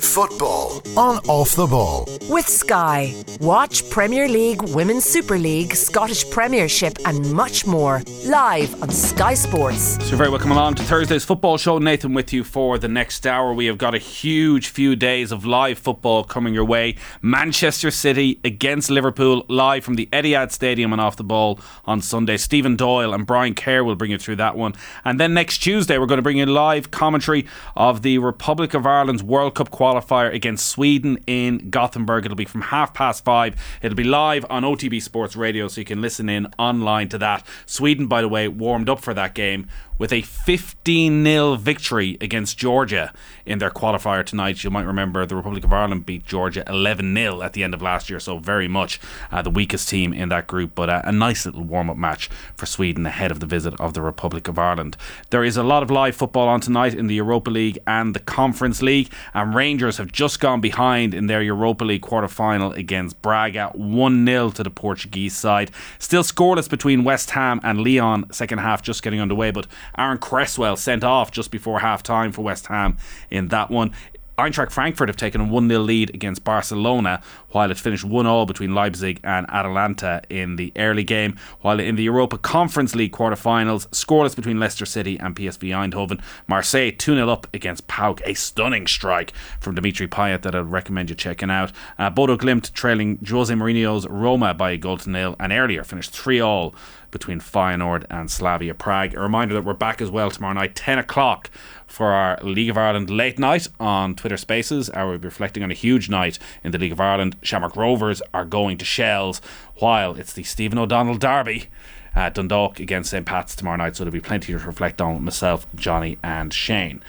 Football on Off the Ball. With Sky. Watch Premier League, Women's Super League, Scottish Premiership, and much more live on Sky Sports. So, you're very welcome along to Thursday's football show. Nathan with you for the next hour. We have got a huge few days of live football coming your way. Manchester City against Liverpool live from the Etihad Stadium and off the ball on Sunday. Stephen Doyle and Brian Kerr will bring you through that one. And then next Tuesday, we're going to bring you live commentary of the Republic of Ireland's World Cup qualifier against Sweden in Gothenburg. It'll be from half past five. It'll be live on OTB Sports Radio, so you can listen in online to that. Sweden, by the way, warmed up for that game with a 15 0 victory against Georgia in their qualifier tonight. You might remember the Republic of Ireland beat Georgia 11 0 at the end of last year, so very much uh, the weakest team in that group, but uh, a nice little warm up match for Sweden ahead of the visit of the Republic of Ireland. There is a lot of live football on tonight in the Europa League and the Conference League, and Rangers have just gone behind in their Europa League quarter final against Braga 1 0 to the Portuguese side. Still scoreless between West Ham and Lyon, second half just getting underway, but Aaron Cresswell sent off just before half time for West Ham in that one. Eintracht Frankfurt have taken a 1 0 lead against Barcelona, while it finished 1 all between Leipzig and Atalanta in the early game. While in the Europa Conference League quarter finals, scoreless between Leicester City and PSV Eindhoven. Marseille 2 0 up against PAOK. A stunning strike from Dimitri Payet that I'd recommend you checking out. Uh, Bodo Glimt trailing Jose Mourinho's Roma by a goal to nil, and earlier finished 3 all between Feyenoord and Slavia Prague. A reminder that we're back as well tomorrow night, 10 o'clock, for our League of Ireland late night on Twitter Spaces. Uh, we'll be reflecting on a huge night in the League of Ireland. Shamrock Rovers are going to Shells, while it's the Stephen O'Donnell Derby. Uh, Dundalk against St. Pat's tomorrow night, so there'll be plenty to reflect on myself, Johnny, and Shane.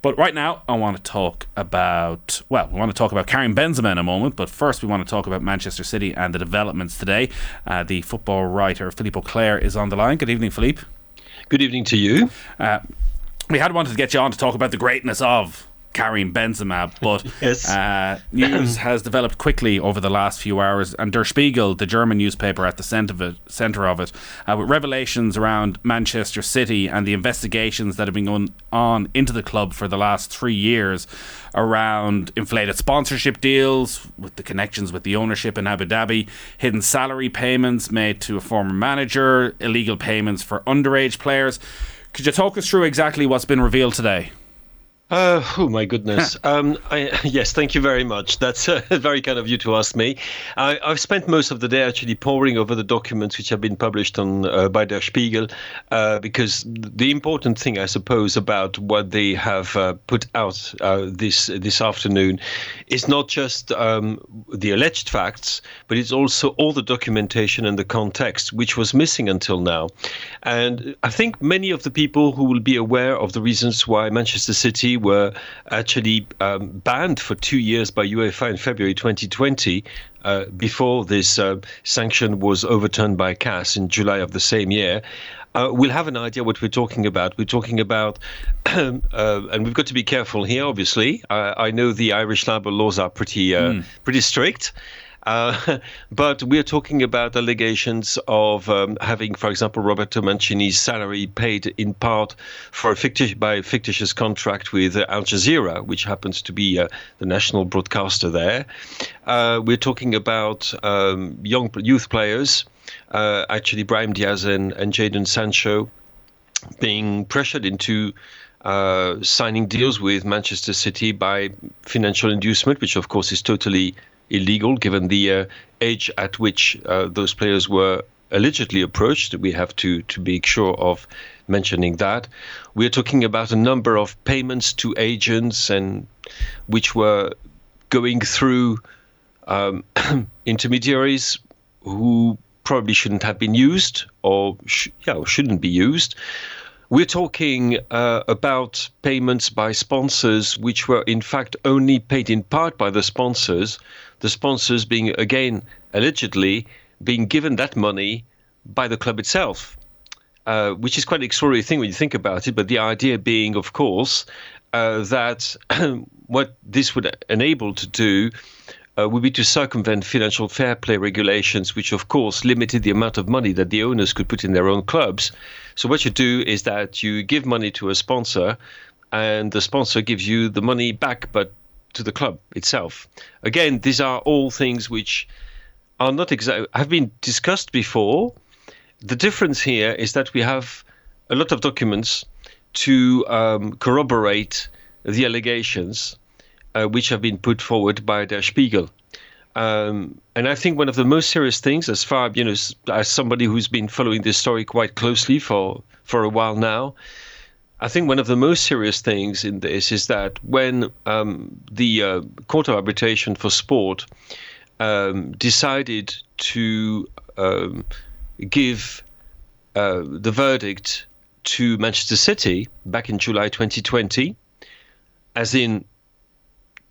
But right now, I want to talk about, well, we want to talk about Karim Benzema in a moment, but first we want to talk about Manchester City and the developments today. Uh, the football writer Philippe Auclair is on the line. Good evening, Philippe. Good evening to you. Uh, we had wanted to get you on to talk about the greatness of Karim Benzema, but yes. uh, news has developed quickly over the last few hours, and Der Spiegel, the German newspaper, at the centre of it, center of it uh, with revelations around Manchester City and the investigations that have been going on into the club for the last three years around inflated sponsorship deals with the connections with the ownership in Abu Dhabi, hidden salary payments made to a former manager, illegal payments for underage players. Could you talk us through exactly what's been revealed today? Uh, oh my goodness. um, I, yes, thank you very much. That's uh, very kind of you to ask me. I, have spent most of the day actually poring over the documents which have been published on uh, by Der Spiegel, uh, because the important thing, I suppose, about what they have uh, put out uh, this this afternoon is not just um, the alleged facts, but it's also all the documentation and the context, which was missing until now. And I think many of the people who will be aware of the reasons why Manchester City were actually um, banned for two years by UEFA in February 2020. Uh, before this uh, sanction was overturned by CAS in July of the same year, uh, we'll have an idea what we're talking about. We're talking about, uh, and we've got to be careful here. Obviously, I know the Irish libel laws are pretty mm. pretty strict. Uh, but we're talking about allegations of um, having, for example, Roberto Mancini's salary paid in part for a fictitious, by a fictitious contract with Al Jazeera, which happens to be uh, the national broadcaster there. Uh, we're talking about um, young youth players, uh, actually Brahim Diaz and, and Jadon Sancho, being pressured into signing deals with Manchester City by financial inducement, which of course is totally illegal given the uh, age at which uh, those players were allegedly approached. We have to to be sure of mentioning that. We're talking about a number of payments to agents and which were going through um, intermediaries who probably shouldn't have been used or sh- yeah, shouldn't be used. We're talking uh, about payments by sponsors, which were in fact only paid in part by the sponsors, the sponsors being, again, allegedly being given that money by the club itself, uh, which is quite an extraordinary thing when you think about it. But the idea being, of course, uh, that what this would enable to do uh, would be to circumvent financial fair play regulations, which of course limited the amount of money that the owners could put in their own clubs. So what you do is that you give money to a sponsor, and the sponsor gives you the money back, but to the club itself. Again, these are all things which are not exact have been discussed before. The difference here is that we have a lot of documents to um, corroborate the allegations which have been put forward by Der Spiegel. Um, and I think one of the most serious things, as far you know, as, as somebody who's been following this story quite closely for for a while now, I think one of the most serious things in this is that when um, the uh, Court of Arbitration for Sport um, decided to um, give uh, the verdict to Manchester City back in July 2020, as in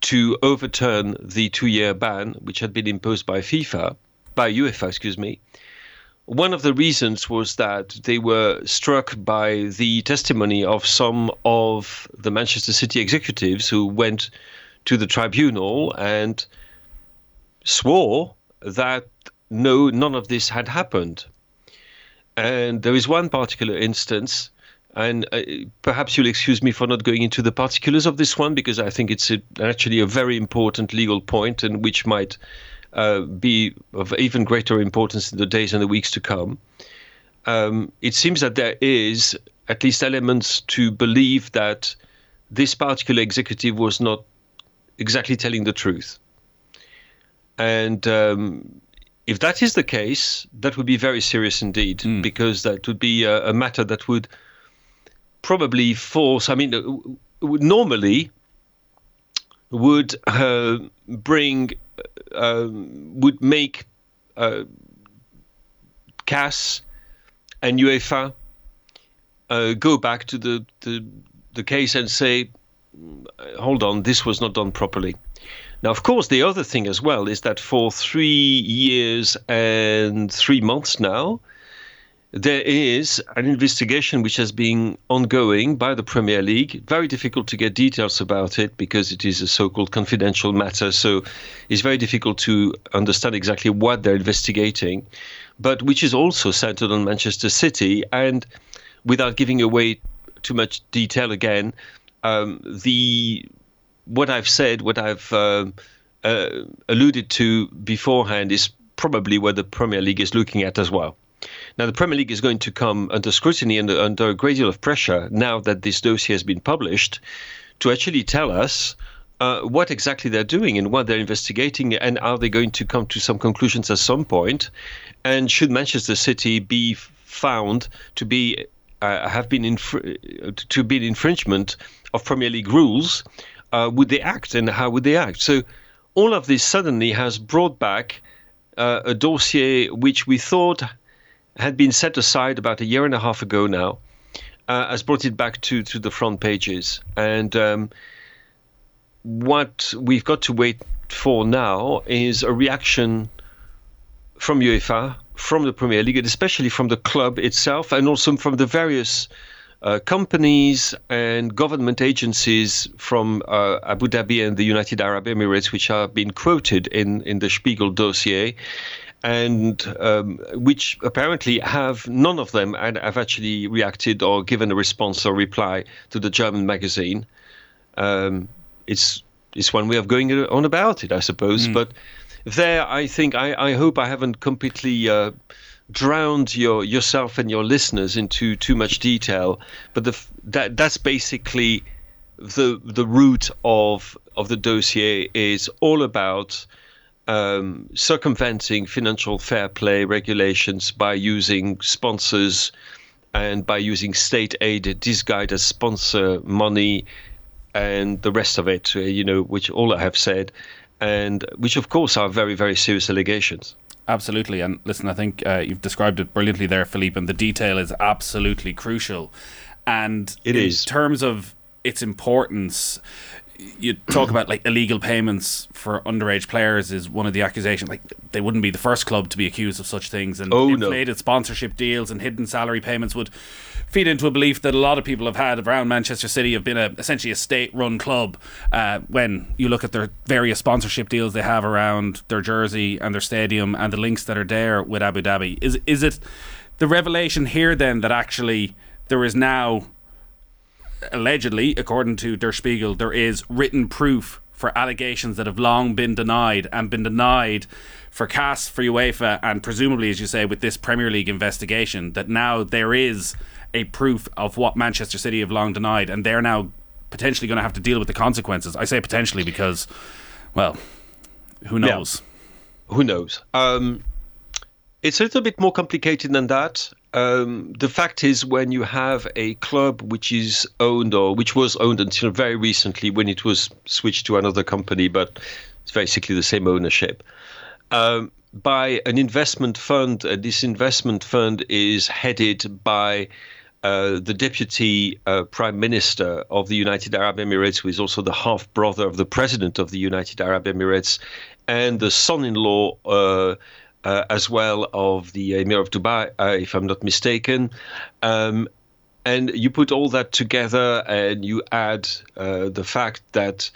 to overturn the two-year ban which had been imposed by FIFA, by UEFA, excuse me. One of the reasons was that they were struck by the testimony of some of the Manchester City executives who went to the tribunal and swore that no, none of this had happened. And there is one particular instance and uh, perhaps you'll excuse me for not going into the particulars of this one because I think it's a, actually a very important legal point and which might uh, be of even greater importance in the days and the weeks to come. Um, it seems that there is at least elements to believe that this particular executive was not exactly telling the truth. And um, if that is the case, that would be very serious indeed, mm. because that would be a, a matter that would probably force. I mean, normally would uh, bring uh, would make uh, CAS and UEFA uh, go back to the, the the case and say, hold on, this was not done properly. Now, of course, the other thing as well is that for three years and three months now, there is an investigation which has been ongoing by the Premier League. Very difficult to get details about it because it is a so called confidential matter. So it's very difficult to understand exactly what they're investigating, but which is also centered on Manchester City. And without giving away too much detail again, um, the what I've said, what I've uh, uh, alluded to beforehand, is probably what the Premier League is looking at as well. Now, the Premier League is going to come under scrutiny and under a great deal of pressure now that this dossier has been published to actually tell us uh, what exactly they're doing and what they're investigating, and are they going to come to some conclusions at some point? And should Manchester City be found to be uh, have been to be an infringement of Premier League rules, uh, would they act and how would they act? So all of this suddenly has brought back uh, a dossier which we thought had been set aside about a year and a half ago now, uh, has brought it back to, to the front pages. And um, what we've got to wait for now is a reaction from UEFA, from the Premier League, and especially from the club itself, and also from the various uh, companies and government agencies from uh, Abu Dhabi and the United Arab Emirates, which have been quoted in, in the Spiegel dossier, and um, which apparently have none of them and have actually reacted or given a response or reply to the German magazine. Um, it's it's one way of going on about it, I suppose. Mm. But there, I think I, I hope I haven't completely. Uh, drowned your yourself and your listeners into too much detail but the that that's basically the the root of of the dossier is all about um, circumventing financial fair play regulations by using sponsors and by using state aid disguised as sponsor money and the rest of it, uh, you know, which all I have said, and which of course are very, very serious allegations. Absolutely. And listen, I think uh, you've described it brilliantly there, Philippe, and the detail is absolutely crucial. And it in is. terms of its importance, you talk about like illegal payments for underage players is one of the accusations. Like they wouldn't be the first club to be accused of such things, and oh, inflated no. sponsorship deals and hidden salary payments would feed into a belief that a lot of people have had around Manchester City have been a, essentially a state-run club. Uh, when you look at their various sponsorship deals they have around their jersey and their stadium and the links that are there with Abu Dhabi, is is it the revelation here then that actually there is now allegedly, according to Der Spiegel, there is written proof for allegations that have long been denied and been denied for CAS, for UEFA, and presumably, as you say, with this Premier League investigation, that now there is a proof of what Manchester City have long denied, and they're now potentially going to have to deal with the consequences. I say potentially because, well, who knows? Yeah. Who knows? Um, it's a little bit more complicated than that. Um, the fact is, when you have a club which is owned or which was owned until very recently, when it was switched to another company, but it's basically the same ownership, um, by an investment fund. Uh, this investment fund is headed by uh, the deputy uh, prime minister of the United Arab Emirates, who is also the half brother of the president of the United Arab Emirates, and the son in law uh, uh, as well of the Emir of Dubai, uh, if I'm not mistaken. Um, and you put all that together and you add the fact that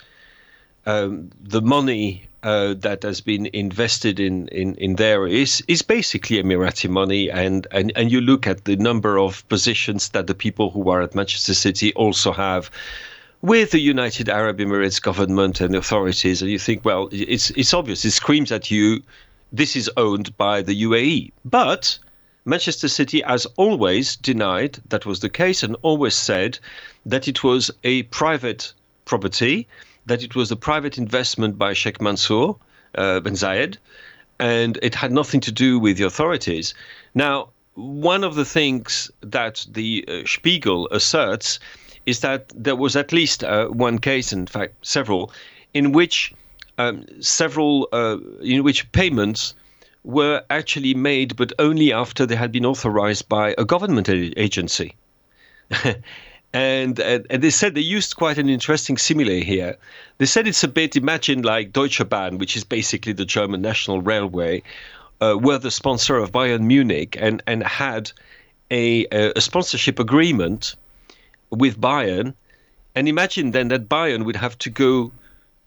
um, the money uh, that has been invested in, in, in there is is basically Emirati money, and, and and you look at the number of positions that the people who are at Manchester City also have with the United Arab Emirates government and authorities, and you think, well, it's it's obvious. It screams at you, this is owned by the UAE, but. Manchester City has always denied that was the case and always said that it was a private property that it was a private investment by Sheikh Mansour uh, bin Zayed, and it had nothing to do with the authorities. Now, one of the things that the uh, Spiegel asserts is that there was at least uh, one case, in fact, several, in which um, several uh, in which payments were actually made, but only after they had been authorized by a government agency. And, and, and they said they used quite an interesting simile here. They said it's a bit imagine like Deutsche Bahn, which is basically the German national railway, uh, were the sponsor of Bayern Munich and and had a a sponsorship agreement with Bayern, and imagine then that Bayern would have to go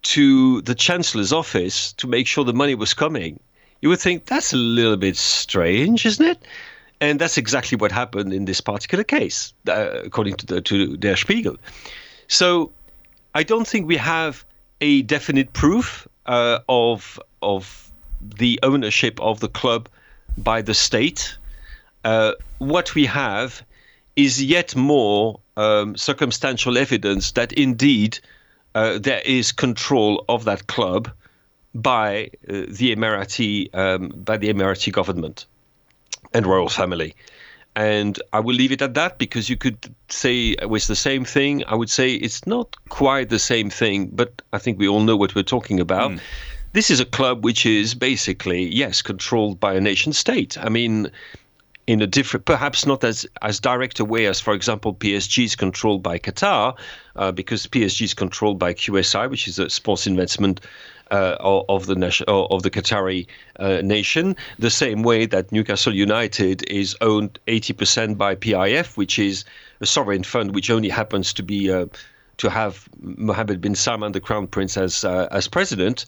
to the chancellor's office to make sure the money was coming. You would think that's a little bit strange, isn't it? And that's exactly what happened in this particular case, uh, according to, the, to Der Spiegel. So I don't think we have a definite proof uh, of of the ownership of the club by the state. Uh, what we have is yet more um, circumstantial evidence that indeed uh, there is control of that club by uh, the Emirati um, by the Emirati government and royal family. And I will leave it at that because you could say it was the same thing. I would say it's not quite the same thing, but I think we all know what we're talking about. Mm. This is a club which is basically, yes, controlled by a nation state. I mean, in a different, perhaps not as as direct a way as, for example, PSG is controlled by Qatar, uh, because PSG is controlled by QSI, which is a sports investment uh, of the nation, of the Qatari uh, nation, the same way that Newcastle United is owned 80% by PIF, which is a sovereign fund which only happens to be uh, to have Mohammed bin Salman, the crown prince, as uh, as president.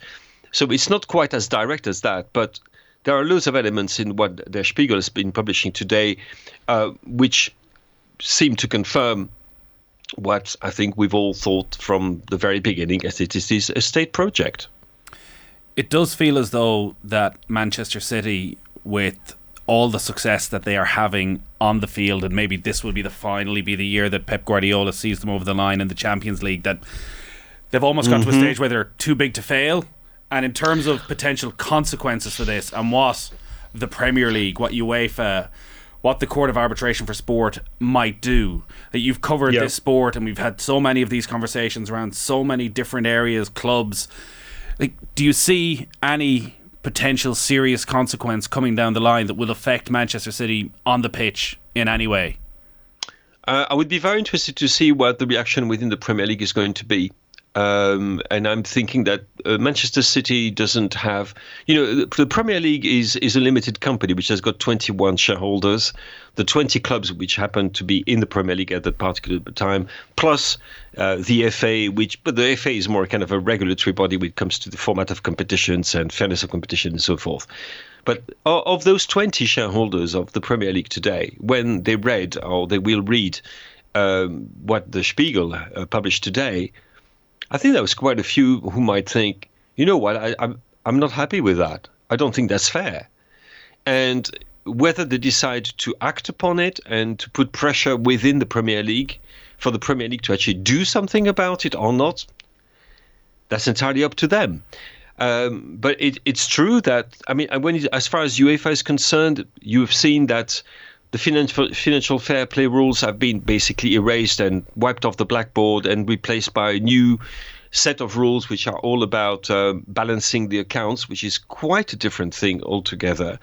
So it's not quite as direct as that, but there are loads of elements in what Der Spiegel has been publishing today, uh, which seem to confirm what I think we've all thought from the very beginning, as it is a state project it does feel as though that Manchester City, with all the success that they are having on the field, and maybe this will be the finally be the year that Pep Guardiola sees them over the line in the Champions League, that they've almost got mm-hmm. to a mm-hmm. stage where they're too big to fail. And in terms of potential consequences for this, and what the Premier League, what UEFA, what the Court of Arbitration for Sport might do. That you've covered yep. this sport, and we've had so many of these conversations around so many different areas, clubs like, do you see any potential serious consequence coming down the line that will affect Manchester City on the pitch in any way? Uh, I would be very interested to see what the reaction within the Premier League is going to be. Um, and I'm thinking that uh, Manchester City doesn't have, you know, the, Premier League is is a limited company which has got 21 shareholders, the 20 clubs which happen to be in the Premier League at that particular time, plus uh, the FA, which but the FA is more kind of a regulatory body when it comes to the format of competitions and fairness of competition and so forth. But of those 20 shareholders of the Premier League today, when they read or they will read um, what the Spiegel uh, published today, I think there was quite a few who might think, you know what, I, I'm I'm not happy with that. I don't think that's fair. And whether they decide to act upon it and to put pressure within the Premier League for the Premier League to actually do something about it or not, that's entirely up to them. Um, but it, it's true that I mean, when as far as UEFA is concerned, you have seen that the financial fair play rules have been basically erased and wiped off the blackboard and replaced by a new set of rules which are all about uh, balancing the accounts, which is quite a different thing altogether.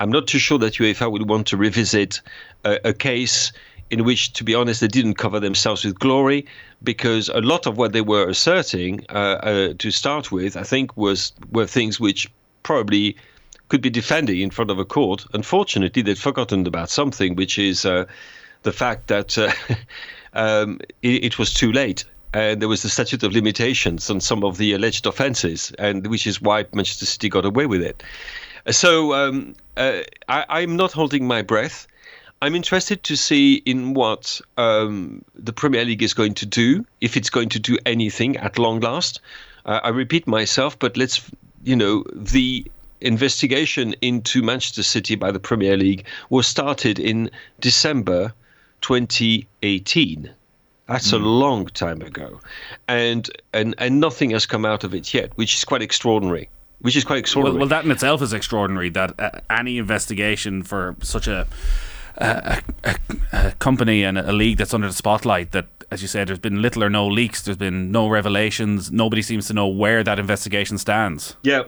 I'm not too sure that UEFA would want to revisit a, a case in which, to be honest, they didn't cover themselves with glory because a lot of what they were asserting uh, uh, to start with, I think, was were things which probably could be defending in front of a court. Unfortunately, they'd forgotten about something, which is uh, the fact that uh, um, it, it, was too late. And there was the statute of limitations on some of the alleged offences, and which is why Manchester City got away with it. So um, uh, I, I'm not holding my breath. I'm interested to see in what um, the Premier League is going to do, if it's going to do anything at long last. Uh, I repeat myself, but let's, you know, the investigation into Manchester City by the Premier League was started in December 2018. That's a hmm. long time ago, and and and nothing has come out of it yet, which is quite extraordinary. Which is quite extraordinary. Well, well that in itself is extraordinary. That uh, any investigation for such a a, a, a, company and a league that's under the spotlight that as you said there's been little or no leaks there's been no revelations nobody seems to know where that investigation stands yeah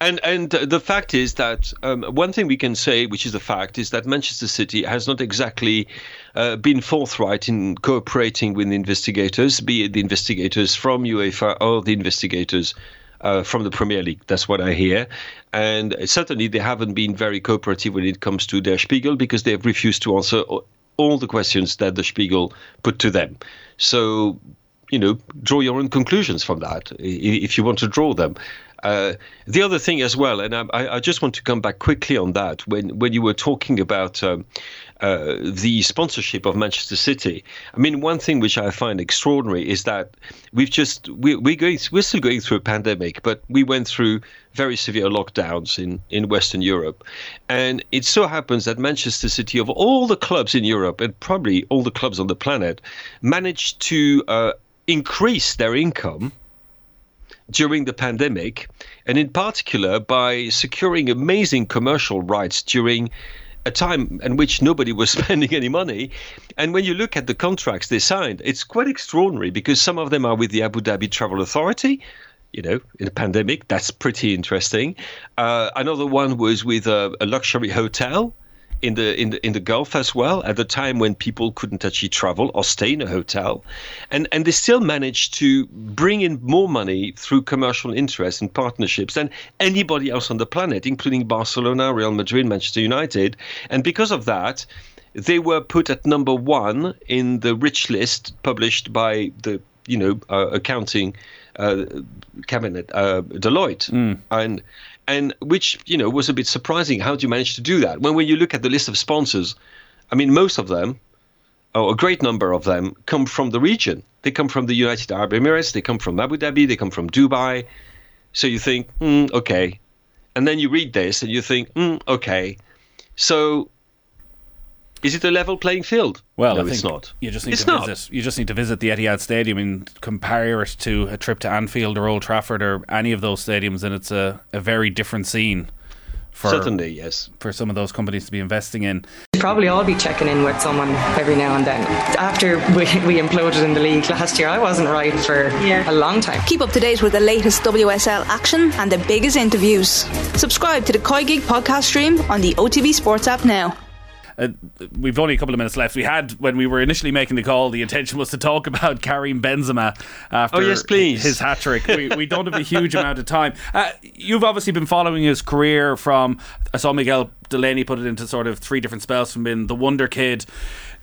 and and the fact is that um, one thing we can say, which is the fact, is that Manchester City has not exactly uh, been forthright in cooperating with the investigators, be it the investigators from UEFA or the investigators uh, from the Premier League. That's what I hear. And certainly they haven't been very cooperative when it comes to Der Spiegel because they have refused to answer all the questions that the Spiegel put to them. So, you know, draw your own conclusions from that if you want to draw them. Uh, the other thing as well, and I, I, just want to come back quickly on that, when when you were talking about um, uh, the sponsorship of Manchester City, I mean, one thing which I find extraordinary is that we've just we, we're going we're still going through a pandemic, but we went through very severe lockdowns in in Western Europe, and it so happens that Manchester City, of all the clubs in Europe and probably all the clubs on the planet, managed to uh, increase their income during the pandemic, and in particular by securing amazing commercial rights during a time in which nobody was spending any money. And when you look at the contracts they signed, it's quite extraordinary because some of them are with the Abu Dhabi Travel Authority. You know, in a pandemic, that's pretty interesting. Uh, another one was with a, a luxury hotel in the in the in the Gulf as well at the time when people couldn't actually travel or stay in a hotel, and and they still managed to bring in more money through commercial interests and partnerships than anybody else on the planet, including Barcelona, Real Madrid, Manchester United, and because of that. They were put at number one in the rich list published by the you know uh, accounting uh, cabinet uh, Deloitte, mm. and and which you know was a bit surprising. How do you manage to do that? When when you look at the list of sponsors, I mean, most of them, or a great number of them, come from the region. They come from the United Arab Emirates. They come from Abu Dhabi. They come from Dubai. So you think, mm, okay, and then you read this and you think, mm, okay. So is it a level playing field? Well, no, it's not. You just need it's to not. visit. You just need to visit the Etihad Stadium and compare it to a trip to Anfield or Old Trafford or any of those stadiums, and it's a, a very different scene. For, Certainly, yes. For some of those companies to be investing in. Probably all be checking in with someone every now and then. After we, we imploded in the league last year, I wasn't right for yeah. a long time. Keep up to date with the latest WSL action and the biggest interviews. Subscribe to the Koi Gig podcast stream on the OTB Sports app now. Uh, we've only a couple of minutes left. We had when we were initially making the call, the intention was to talk about Karim Benzema after oh, yes, please. his hat trick. we, we, don't have a huge amount of time. Uh, you've obviously been following his career from. I saw Miguel Delaney put it into sort of three different spells from being the wonder kid,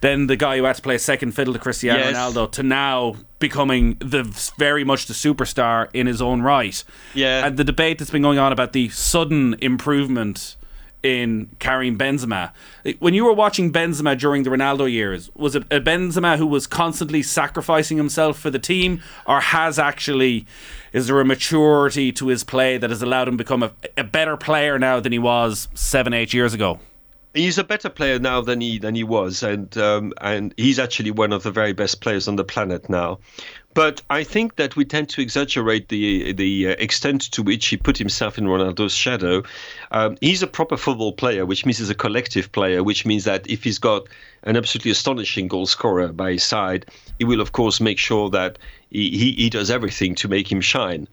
then the guy who had to play second fiddle to Cristiano yes. Ronaldo, to now becoming the very much the superstar in his own right. Yeah, and the debate that's been going on about the sudden improvement in Karim Benzema. When you were watching Benzema during the Ronaldo years, was it a Benzema who was constantly sacrificing himself for the team, or has actually is there a maturity to his play that has allowed him to become a, a better player now than he was seven, eight years ago? He's a better player now than he than he was, and um, and he's actually one of the very best players on the planet now. But I think that we tend to exaggerate the the uh, extent to which he put himself in Ronaldo's shadow. Um, he's a proper football player, which means he's a collective player, which means that if he's got an absolutely astonishing goal scorer by his side, he will of course make sure that he, he, he does everything to make him shine.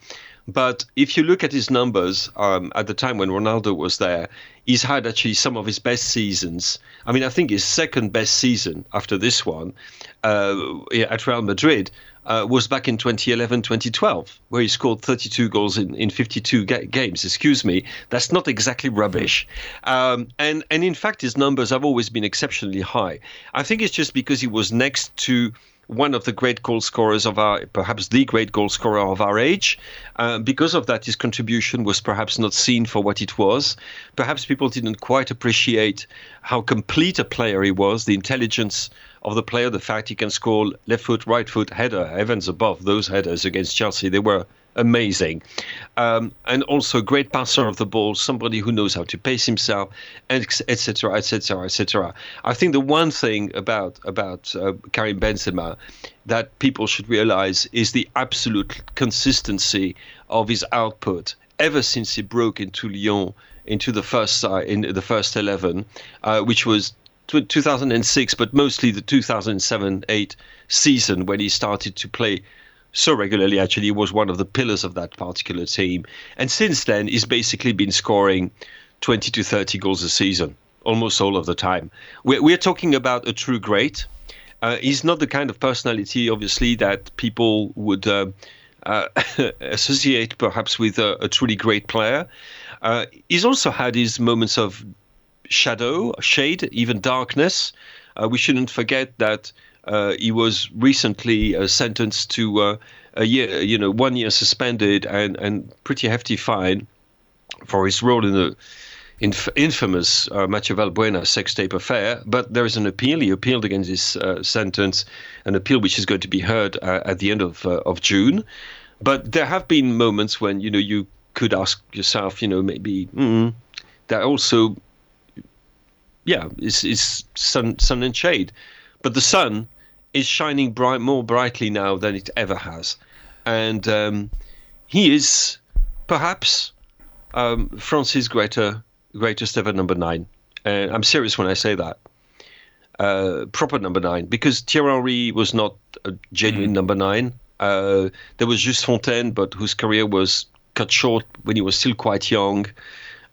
But if you look at his numbers um, at the time when Ronaldo was there, he's had actually some of his best seasons. I mean, I think his second best season after this one uh, at Real Madrid uh, was back in 2011 2012, where he scored 32 goals in, in 52 ga- games. Excuse me, that's not exactly rubbish. Um, and, and in fact, his numbers have always been exceptionally high. I think it's just because he was next to one of the great goal scorers of our, perhaps the great goal scorer of our age. Uh, because of that, his contribution was perhaps not seen for what it was. Perhaps people didn't quite appreciate how complete a player he was, the intelligence of the player, the fact he can score left foot, right foot, header, heavens above those headers against Chelsea. They were amazing. Um, and also a great passer of the ball, somebody who knows how to pace himself, etc., etc., etc. I think the one thing about about uh, Karim Benzema that people should realize is the absolute consistency of his output ever since he broke into Lyon into the first side in the first 11 uh, which was 2006, but mostly the 2007-8 season when he started to play so regularly. Actually, was one of the pillars of that particular team, and since then, he's basically been scoring 20 to 30 goals a season, almost all of the time. We're, we're talking about a true great. Uh, he's not the kind of personality, obviously, that people would uh, uh, associate perhaps with a, a, truly great player. Uh, he's also had his moments of shadow, shade, even darkness. Uh, we shouldn't forget that he was recently uh, sentenced to uh, a year, you know, one year suspended and and pretty hefty fine for his role in the inf- infamous uh, Mathieu Valbuena sex tape affair. But there is an appeal. He appealed against this uh, sentence, an appeal which is going to be heard uh, at the end of of June. But there have been moments when you know you could ask yourself, you know, maybe mm, that also yeah, it's, it's sun, sun and shade. But the sun is shining bright, more brightly now than it ever has. And um, he is perhaps um, France's greater, greatest ever number nine. And I'm serious when I say that. Uh, proper number nine, because Thierry Henry was not a genuine mm. number nine. Uh, there was Just Fontaine, but whose career was cut short when he was still quite young.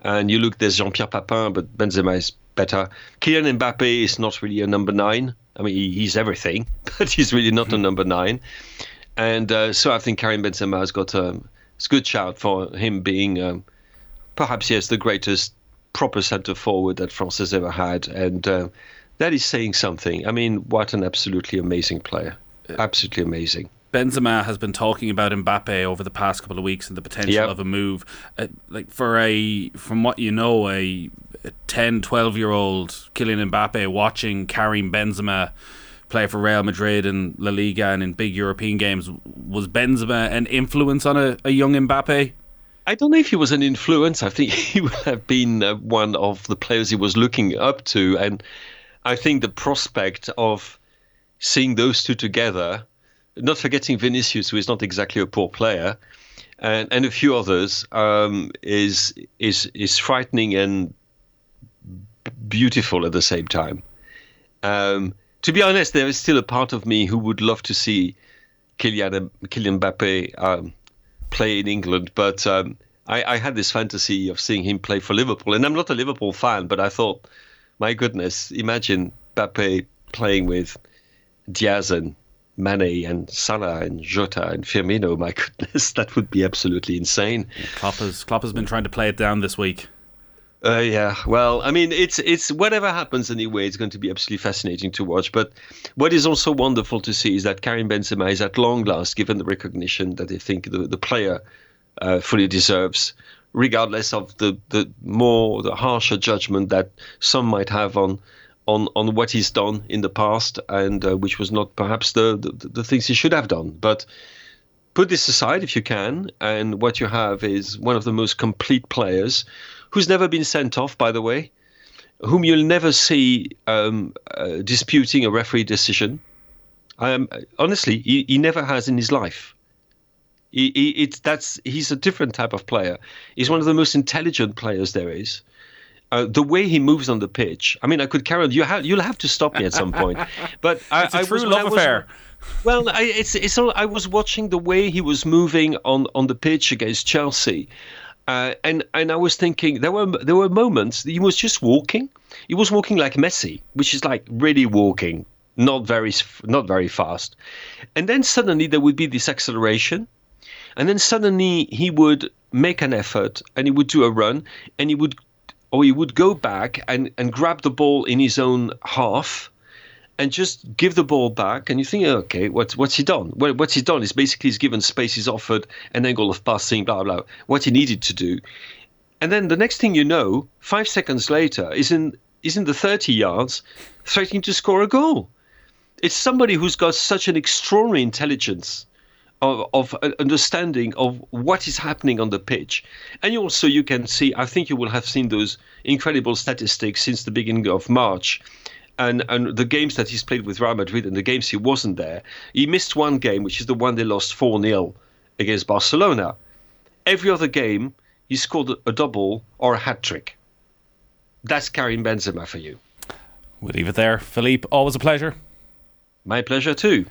And you look, there's Jean Pierre Papin, but Benzema is better. Kylian Mbappe is not really a number nine. I mean, he, he's everything, but he's really not a hmm. number nine. And uh, so I think Karim Benzema has got a, a good shout for him being um, perhaps, yes, the greatest proper centre forward that France has ever had. And uh, that is saying something. I mean, what an absolutely amazing player. Absolutely amazing. Benzema has been talking about Mbappe over the past couple of weeks and the potential yep. of a move. Uh, like for a, from what you know, a 10, 12 year old Kylian Mbappe watching Karim Benzema play for Real Madrid and La Liga and in big European games, was Benzema an influence on a, a young Mbappe? I don't know if he was an influence. I think he would have been uh, one of the players he was looking up to. And I think the prospect of seeing those two together not forgetting Vinicius, who is not exactly a poor player, and, and a few others, um, is is is frightening and beautiful at the same time. Um, to be honest, there is still a part of me who would love to see Kylian Kylian Mbappe um, play in England, but um, I, I, had this fantasy of seeing him play for Liverpool, and I'm not a Liverpool fan, but I thought, my goodness, imagine Mbappe playing with Diaz and Mane and Salah and Jota and Firmino, my goodness, that would be absolutely insane. Klopp has Klopp has been trying to play it down this week. Uh, yeah, well, I mean, it's it's whatever happens anyway. It's going to be absolutely fascinating to watch. But what is also wonderful to see is that Karim Benzema is at long last given the recognition that I think the the player uh, fully deserves. regardless of the, the more the harsher judgment that some might have on on on what he's done in the past and uh, which was not perhaps the, the the things he should have done but put this aside if you can and what you have is one of the most complete players who's never been sent off by the way whom you'll never see um, uh, disputing a referee decision um, honestly he, he never has in his life he, he, it's that's he's a different type of player he's one of the most intelligent players there is uh, the way he moves on the pitch. I mean, I could carry on. You have, you'll have to stop me at some point. But I, it's a I true was, love was, affair. Well, I, it's it's. All, I was watching the way he was moving on on the pitch against Chelsea. Uh, and and I was thinking there were there were moments he was just walking. He was walking like Messi, which is like really walking, not very not very fast. And then suddenly there would be this acceleration, and then suddenly he would make an effort and he would do a run and he would or he would go back and, and grab the ball in his own half and just give the ball back. And you think, okay, what's what's he done? Well, what's he done is basically he's given space, he's offered an angle of passing, blah blah. What he needed to do, and then the next thing you know, five seconds later, is in is in the thirty yards, threatening to score a goal. It's somebody who's got such an extraordinary intelligence of, of uh, understanding of what is happening on the pitch. And also you can see, I think you will have seen those incredible statistics since the beginning of March. And, and the games that he's played with Real Madrid and the games he wasn't there, he missed one game, which is the one they lost 4 0 against Barcelona. Every other game, he scored a double or a hat trick. That's Karim Benzema for you. We'll leave it there. Philippe, always a pleasure. My pleasure too.